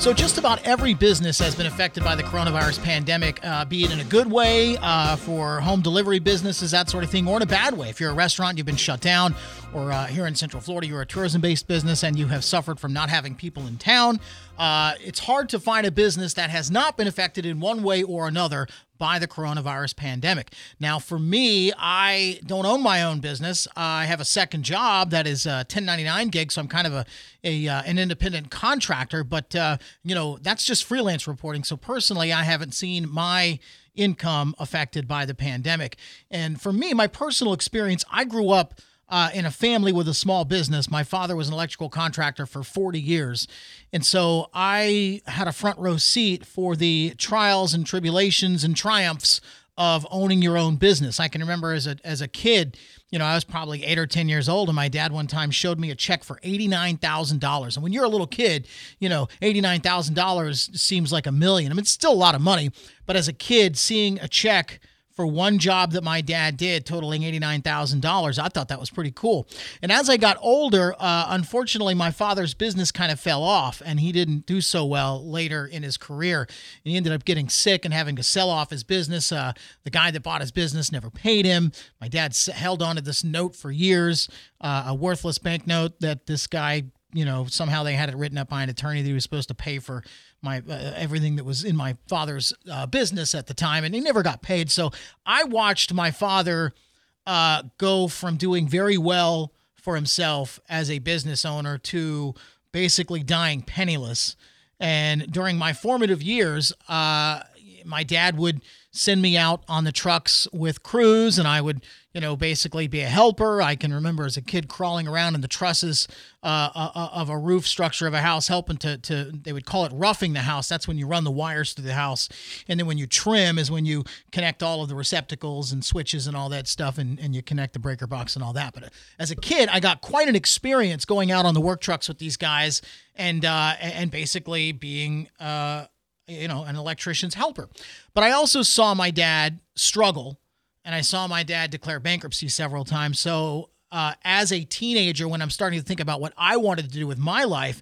So, just about every business has been affected by the coronavirus pandemic, uh, be it in a good way uh, for home delivery businesses, that sort of thing, or in a bad way. If you're a restaurant, you've been shut down, or uh, here in Central Florida, you're a tourism based business and you have suffered from not having people in town. Uh, it's hard to find a business that has not been affected in one way or another by the coronavirus pandemic. Now, for me, I don't own my own business. I have a second job that is a 1099 gig, so I'm kind of a, a uh, an independent contractor. But uh, you know, that's just freelance reporting. So personally, I haven't seen my income affected by the pandemic. And for me, my personal experience, I grew up uh, in a family with a small business. My father was an electrical contractor for 40 years. And so I had a front row seat for the trials and tribulations and triumphs of owning your own business. I can remember as a, as a kid, you know, I was probably eight or 10 years old, and my dad one time showed me a check for $89,000. And when you're a little kid, you know, $89,000 seems like a million. I mean, it's still a lot of money. But as a kid, seeing a check for one job that my dad did, totaling $89,000. I thought that was pretty cool. And as I got older, uh, unfortunately, my father's business kind of fell off and he didn't do so well later in his career. And he ended up getting sick and having to sell off his business. Uh, the guy that bought his business never paid him. My dad held on to this note for years, uh, a worthless banknote that this guy you know somehow they had it written up by an attorney that he was supposed to pay for my uh, everything that was in my father's uh, business at the time, and he never got paid. So I watched my father uh, go from doing very well for himself as a business owner to basically dying penniless. And during my formative years, uh, my dad would send me out on the trucks with crews, and I would, you know, basically be a helper. I can remember as a kid crawling around in the trusses uh, uh, uh, of a roof structure of a house, helping to to they would call it roughing the house. That's when you run the wires through the house, and then when you trim is when you connect all of the receptacles and switches and all that stuff, and and you connect the breaker box and all that. But uh, as a kid, I got quite an experience going out on the work trucks with these guys, and uh, and basically being. Uh, you know, an electrician's helper. But I also saw my dad struggle and I saw my dad declare bankruptcy several times. So, uh, as a teenager, when I'm starting to think about what I wanted to do with my life,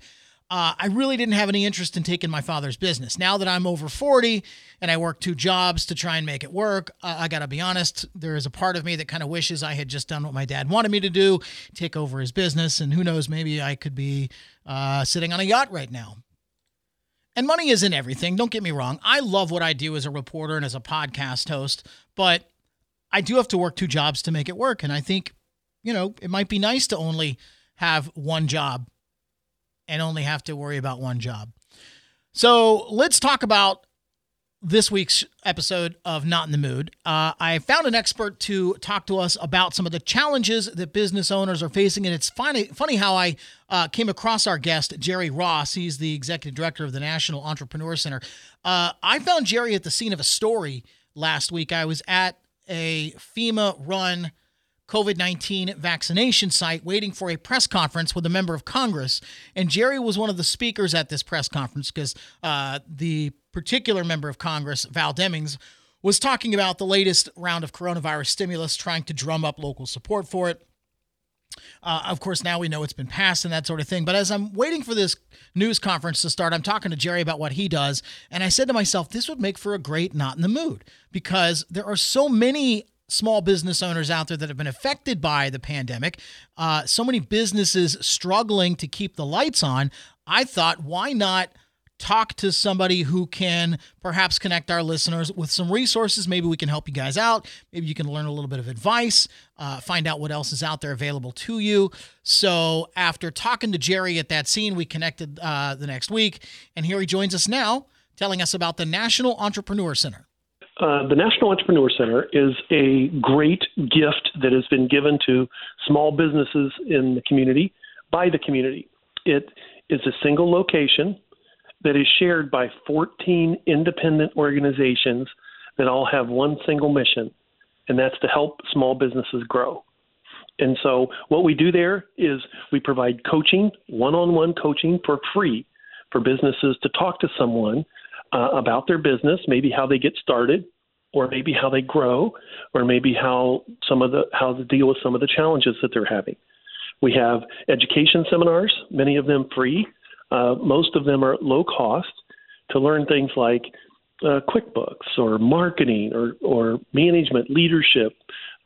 uh, I really didn't have any interest in taking my father's business. Now that I'm over 40 and I work two jobs to try and make it work, uh, I got to be honest, there is a part of me that kind of wishes I had just done what my dad wanted me to do take over his business. And who knows, maybe I could be uh, sitting on a yacht right now. And money isn't everything. Don't get me wrong. I love what I do as a reporter and as a podcast host, but I do have to work two jobs to make it work. And I think, you know, it might be nice to only have one job and only have to worry about one job. So let's talk about this week's episode of Not in the Mood. Uh, I found an expert to talk to us about some of the challenges that business owners are facing. And it's funny, funny how I uh, came across our guest, Jerry Ross. He's the executive director of the National Entrepreneur Center. Uh, I found Jerry at the scene of a story last week. I was at a FEMA run COVID 19 vaccination site waiting for a press conference with a member of Congress. And Jerry was one of the speakers at this press conference because uh, the particular member of Congress, Val Demings, was talking about the latest round of coronavirus stimulus, trying to drum up local support for it. Uh, of course, now we know it's been passed and that sort of thing. But as I'm waiting for this news conference to start, I'm talking to Jerry about what he does. And I said to myself, this would make for a great Not in the Mood because there are so many small business owners out there that have been affected by the pandemic, uh, so many businesses struggling to keep the lights on. I thought, why not talk to somebody who can perhaps connect our listeners with some resources. Maybe we can help you guys out. Maybe you can learn a little bit of advice, uh, find out what else is out there available to you. So, after talking to Jerry at that scene, we connected uh, the next week, and here he joins us now telling us about the National Entrepreneur Center. Uh, the National Entrepreneur Center is a great gift that has been given to small businesses in the community by the community. It is a single location that is shared by 14 independent organizations that all have one single mission, and that's to help small businesses grow. And so, what we do there is we provide coaching, one on one coaching for free for businesses to talk to someone uh, about their business, maybe how they get started, or maybe how they grow, or maybe how some of the how to deal with some of the challenges that they're having. We have education seminars, many of them free. Uh, most of them are low cost to learn things like uh, QuickBooks or marketing or, or management, leadership,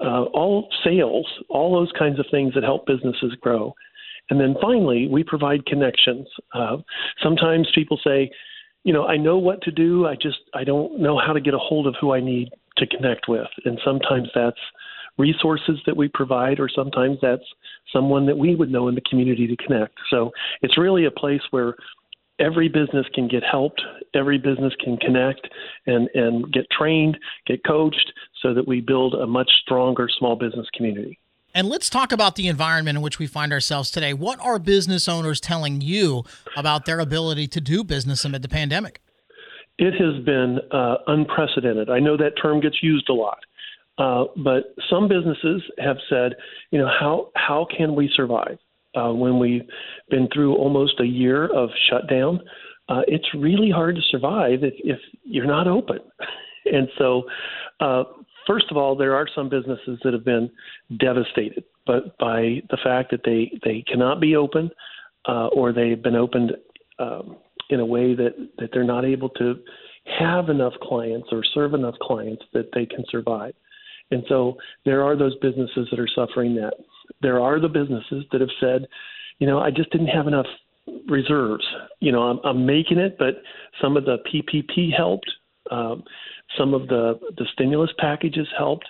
uh, all sales, all those kinds of things that help businesses grow. And then finally, we provide connections. Uh, sometimes people say, you know, I know what to do. I just I don't know how to get a hold of who I need to connect with. And sometimes that's resources that we provide, or sometimes that's someone that we would know in the community to connect. So it's really a place where every business can get helped, every business can connect and, and get trained, get coached, so that we build a much stronger small business community. And let's talk about the environment in which we find ourselves today. What are business owners telling you about their ability to do business amid the pandemic? It has been uh, unprecedented. I know that term gets used a lot, uh, but some businesses have said, you know, how how can we survive uh, when we've been through almost a year of shutdown? Uh, it's really hard to survive if, if you're not open. and so, uh, first of all, there are some businesses that have been devastated, but by the fact that they they cannot be open, uh, or they've been opened um, in a way that that they're not able to have enough clients or serve enough clients that they can survive. And so there are those businesses that are suffering that. There are the businesses that have said, you know, I just didn't have enough reserves. You know, I'm, I'm making it, but some of the PPP helped. Um, some of the, the stimulus packages helped.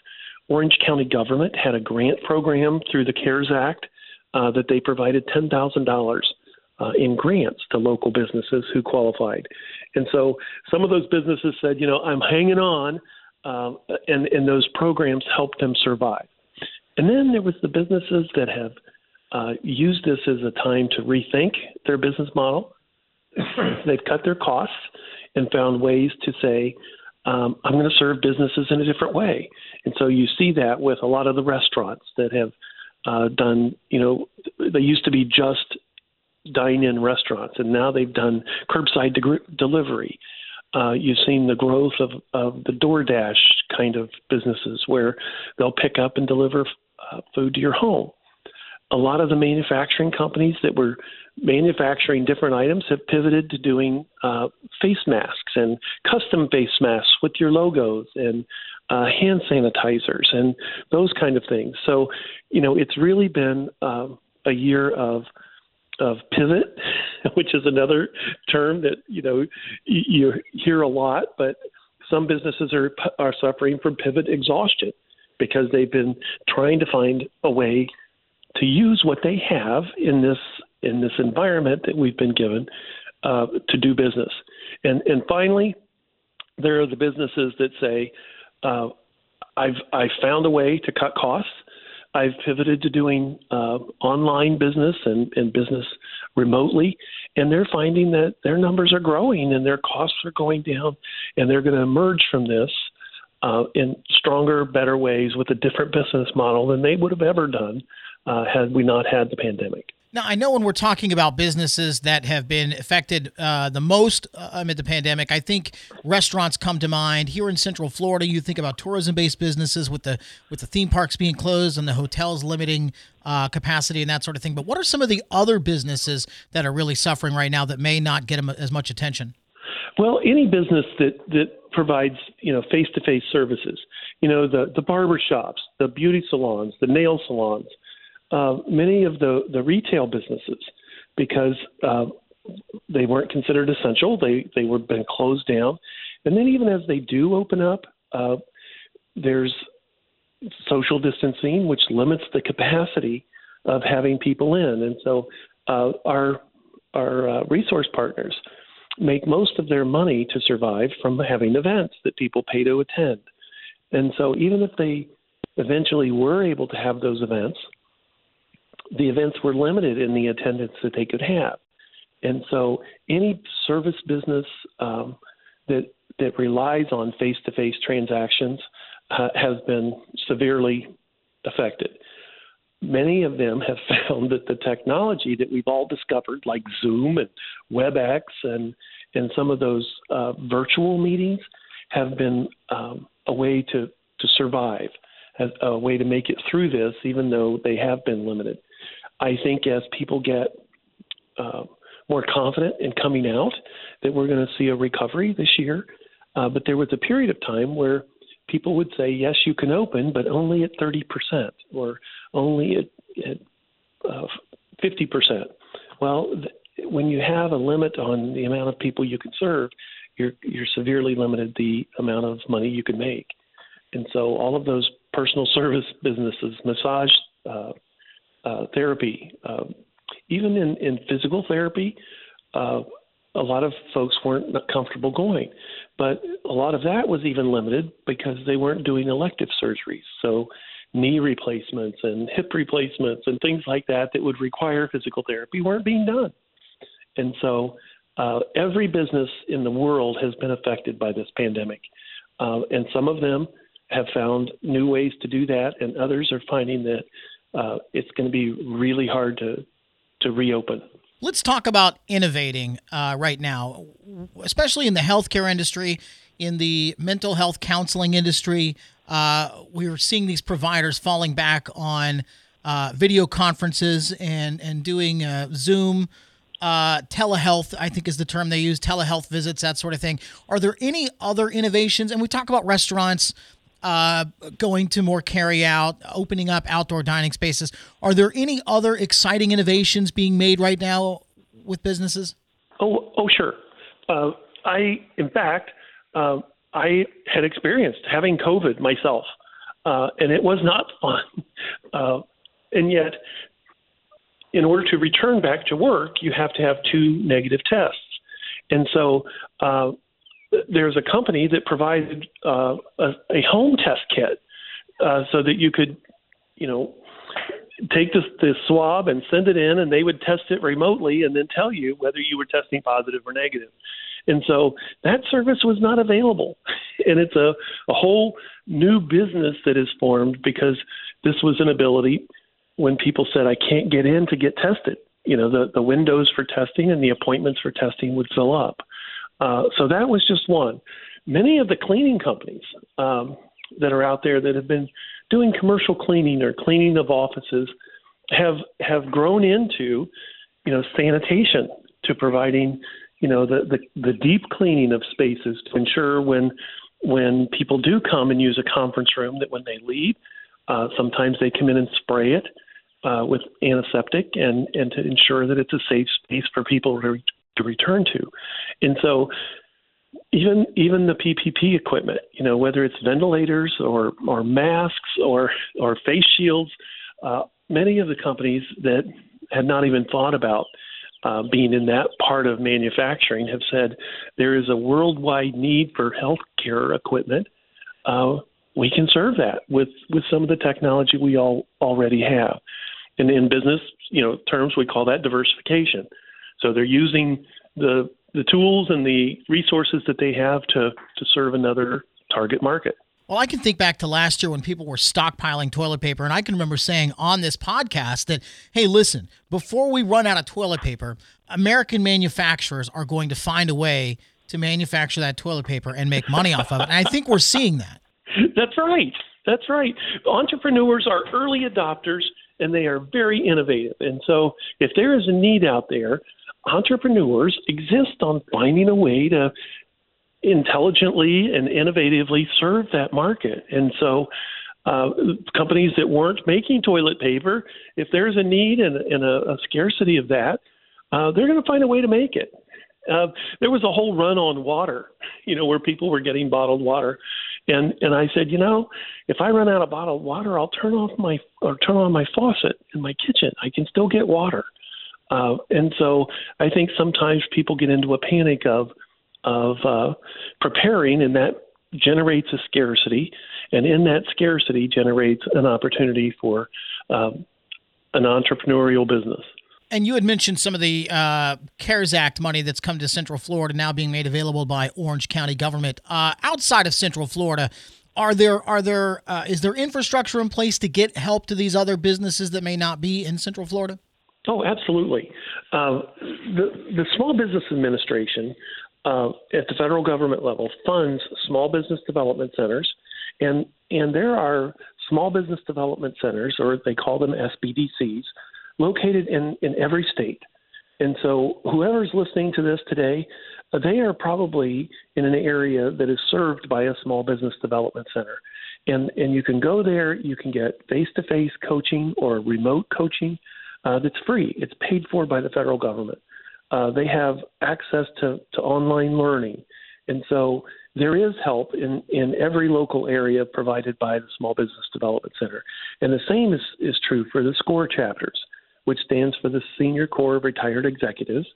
Orange County government had a grant program through the CARES Act uh, that they provided $10,000 uh, in grants to local businesses who qualified. And so some of those businesses said, you know, I'm hanging on, uh, and, and those programs helped them survive. And then there was the businesses that have uh, used this as a time to rethink their business model. They've cut their costs and found ways to say, um, I'm going to serve businesses in a different way. And so you see that with a lot of the restaurants that have uh, done, you know, they used to be just dine in restaurants, and now they've done curbside de- delivery. Uh, you've seen the growth of, of the DoorDash kind of businesses where they'll pick up and deliver uh, food to your home. A lot of the manufacturing companies that were manufacturing different items have pivoted to doing uh, face masks and custom face masks with your logos and uh, hand sanitizers and those kind of things. So, you know, it's really been um, a year of of pivot, which is another term that you know you hear a lot, but some businesses are are suffering from pivot exhaustion because they've been trying to find a way to use what they have in this in this environment that we've been given uh, to do business. And and finally, there are the businesses that say, uh, "I've I found a way to cut costs." I've pivoted to doing uh, online business and, and business remotely, and they're finding that their numbers are growing and their costs are going down, and they're going to emerge from this uh, in stronger, better ways with a different business model than they would have ever done uh, had we not had the pandemic. Now, I know when we're talking about businesses that have been affected uh, the most uh, amid the pandemic, I think restaurants come to mind. Here in Central Florida, you think about tourism-based businesses with the with the theme parks being closed and the hotels limiting uh, capacity and that sort of thing. But what are some of the other businesses that are really suffering right now that may not get as much attention? Well, any business that that provides you know face-to-face services, you know the the barber shops, the beauty salons, the nail salons uh, many of the, the retail businesses because uh, they weren't considered essential. They they were been closed down, and then even as they do open up, uh, there's social distancing, which limits the capacity of having people in, and so uh, our our uh, resource partners make most of their money to survive from having events that people pay to attend. And so even if they eventually were able to have those events, the events were limited in the attendance that they could have. And so any service business um, that that relies on face-to-face transactions uh, has been severely affected. Many of them have found that the technology that we've all discovered, like Zoom and WebEx and and some of those uh, virtual meetings, have been um, a way to to survive, a way to make it through this, even though they have been limited. I think as people get uh, more confident in coming out, that we're going to see a recovery this year. Uh, but there was a period of time where people would say, yes, you can open, but only at 30% or only at, at uh, 50%. Well, th- when you have a limit on the amount of people you can serve, you're, you're severely limited the amount of money you can make. And so all of those personal service businesses, massage uh, uh, therapy, uh, even in, in physical therapy, uh, a lot of folks weren't comfortable going. But a lot of that was even limited because they weren't doing elective surgeries. So knee replacements and hip replacements and things like that that would require physical therapy weren't being done. And so uh, every business in the world has been affected by this pandemic. Uh, and some of them have found new ways to do that, and others are finding that uh, it's going to be really hard to to reopen. Let's talk about innovating uh, right now, especially in the healthcare industry, in the mental health counseling industry. Uh, we're seeing these providers falling back on uh, video conferences and and doing uh, Zoom. Uh, telehealth, I think, is the term they use. Telehealth visits, that sort of thing. Are there any other innovations? And we talk about restaurants uh, going to more carry out, opening up outdoor dining spaces. Are there any other exciting innovations being made right now with businesses? Oh, oh, sure. Uh, I, in fact, uh, I had experienced having COVID myself, uh, and it was not fun. Uh, and yet, in order to return back to work, you have to have two negative tests. And so, uh, there's a company that provided uh, a, a, home test kit uh, so that you could, you know, take this, swab and send it in, and they would test it remotely and then tell you whether you were testing positive or negative. And so that service was not available. And it's a, a whole new business that is formed because this was an ability when people said, I can't get in to get tested. You know, the, the windows for testing and the appointments for testing would fill up. Uh, so that was just one. Many of the cleaning companies um, that are out there that have been doing commercial cleaning or cleaning of offices have have grown into, you know, sanitation to providing, you know, the the, the deep cleaning of spaces to ensure when when people do come and use a conference room that when they leave, uh, sometimes they come in and spray it uh, with antiseptic and and to ensure that it's a safe space for people to to return to. And so even even the PPP equipment, you know, whether it's ventilators or or masks or or face shields, uh, many of the companies that had not even thought about uh, being in that part of manufacturing have said there is a worldwide need for healthcare equipment. Uh, we can serve that with with some of the technology we all already have. And in business, you know, terms we call that diversification. So they're using the the tools and the resources that they have to to serve another target market. Well, I can think back to last year when people were stockpiling toilet paper, and I can remember saying on this podcast that, hey, listen, before we run out of toilet paper, American manufacturers are going to find a way to manufacture that toilet paper and make money off of it. And I think we're seeing that. That's right. That's right. Entrepreneurs are early adopters and they are very innovative. And so if there is a need out there, entrepreneurs exist on finding a way to intelligently and innovatively serve that market. And so, uh, companies that weren't making toilet paper, if there's a need and, and a, a, scarcity of that, uh, they're going to find a way to make it. Uh, there was a whole run on water, you know, where people were getting bottled water, and and I said, you know, if I run out of bottled water, I'll turn off my or turn on my faucet in my kitchen. I can still get water. Uh, and so I think sometimes people get into a panic of of uh, preparing, and that generates a scarcity, and in that scarcity generates an opportunity for um, an entrepreneurial business. And you had mentioned some of the uh, CARES Act money that's come to Central Florida now being made available by Orange County government. Uh, outside of Central Florida, are there are there uh, is there infrastructure in place to get help to these other businesses that may not be in Central Florida? Oh, absolutely. Uh, the the Small Business Administration uh, at the federal government level funds small business development centers, and and there are small business development centers, or they call them SBDCs, located in, in every state. And so, whoever's listening to this today, uh, they are probably in an area that is served by a small business development center. And, and you can go there, you can get face to face coaching or remote coaching uh, that's free. It's paid for by the federal government. Uh, they have access to, to online learning. And so there is help in, in every local area provided by the Small Business Development Center. And the same is, is true for the SCORE chapters which stands for the Senior Corps of Retired Executives,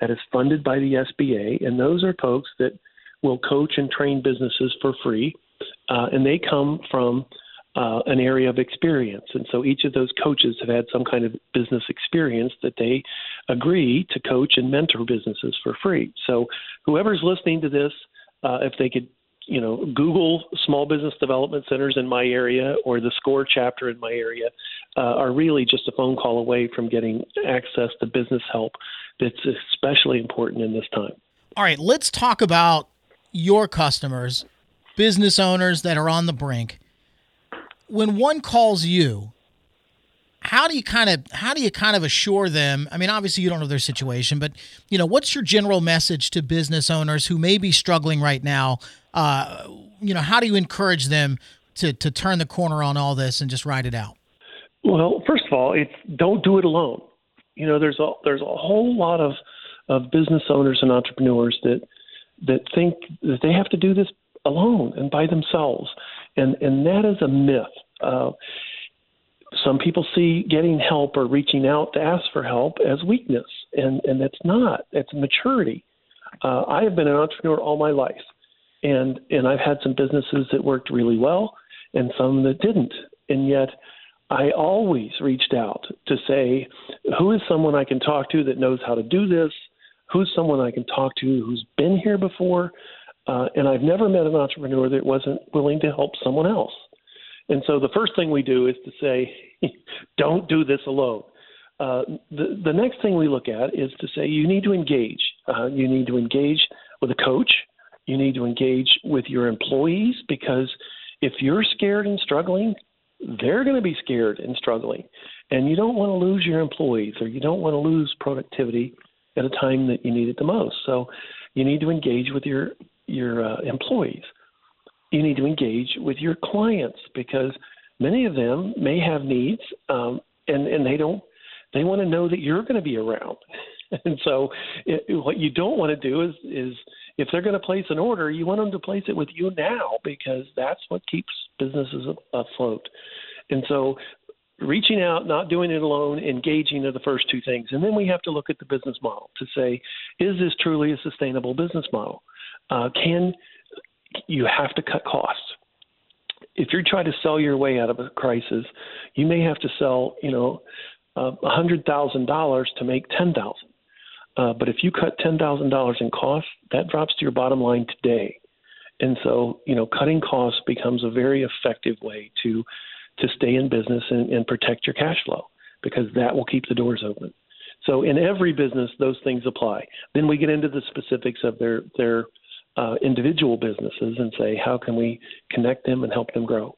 that is funded by the SBA. And those are folks that will coach and train businesses for free, uh, and they come from uh, an area of experience. And so each of those coaches have had some kind of business experience that they agree to coach and mentor businesses for free. So whoever's listening to this, uh, if they could you know, Google small business development centers in my area or the SCORE chapter in my area uh, are really just a phone call away from getting access to business help that's especially important in this time. All right, let's talk about your customers, business owners that are on the brink. When one calls you, how do you kind of how do you kind of assure them i mean obviously you don't know their situation but you know what's your general message to business owners who may be struggling right now uh, you know, how do you encourage them to to turn the corner on all this and just ride it out? Well, first of all, it's don't do it alone. You know, there's a there's a whole lot of of business owners and entrepreneurs that that think that they have to do this alone and by themselves, and and that is a myth. Uh, some people see getting help or reaching out to ask for help as weakness, and and that's not. It's maturity. Uh, I have been an entrepreneur all my life and and I've had some businesses that worked really well and some that didn't. And yet I always reached out to say, who is someone I can talk to that knows how to do this? Who's someone I can talk to who's been here before? Uh, and I've never met an entrepreneur that wasn't willing to help someone else. And so the first thing we do is to say, don't do this alone. Uh, the, the next thing we look at is to say you need to engage. Uh, you need to engage with a coach you need to engage with your employees because if you're scared and struggling, they're going to be scared and struggling. And you don't want to lose your employees or you don't want to lose productivity at a time that you need it the most. So you need to engage with your your uh, employees. You need to engage with your clients because many of them may have needs um, and and they don't they want to know that you're going to be around. and so it, what you don't want to do is is if they're going to place an order, you want them to place it with you now because that's what keeps businesses afloat. And so reaching out, not doing it alone, engaging are the first two things. And then we have to look at the business model to say, is this truly a sustainable business model? Uh, can you have to cut costs? If you're trying to sell your way out of a crisis, you may have to sell, you know, uh, a hundred thousand dollars to make ten thousand. Uh, but if you cut ten thousand dollars in costs, that drops to your bottom line today. And so, you know, cutting costs becomes a very effective way to to stay in business and, and protect your cash flow because that will keep the doors open. So in every business, those things apply. Then we get into the specifics of their their uh, individual businesses and say how can we connect them and help them grow.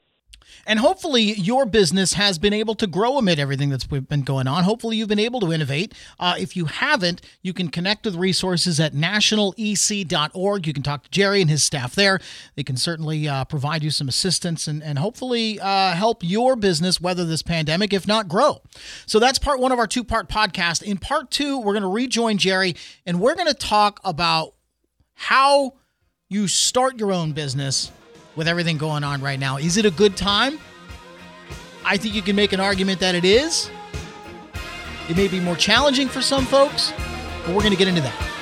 And hopefully, your business has been able to grow amid everything that's been going on. Hopefully, you've been able to innovate. Uh, if you haven't, you can connect with resources at nationalec.org. You can talk to Jerry and his staff there. They can certainly uh, provide you some assistance and, and hopefully uh, help your business weather this pandemic, if not grow. So, that's part one of our two part podcast. In part two, we're going to rejoin Jerry and we're going to talk about how you start your own business with everything going on right now. Is it a good time? I think you can make an argument that it is. It may be more challenging for some folks, but we're going to get into that.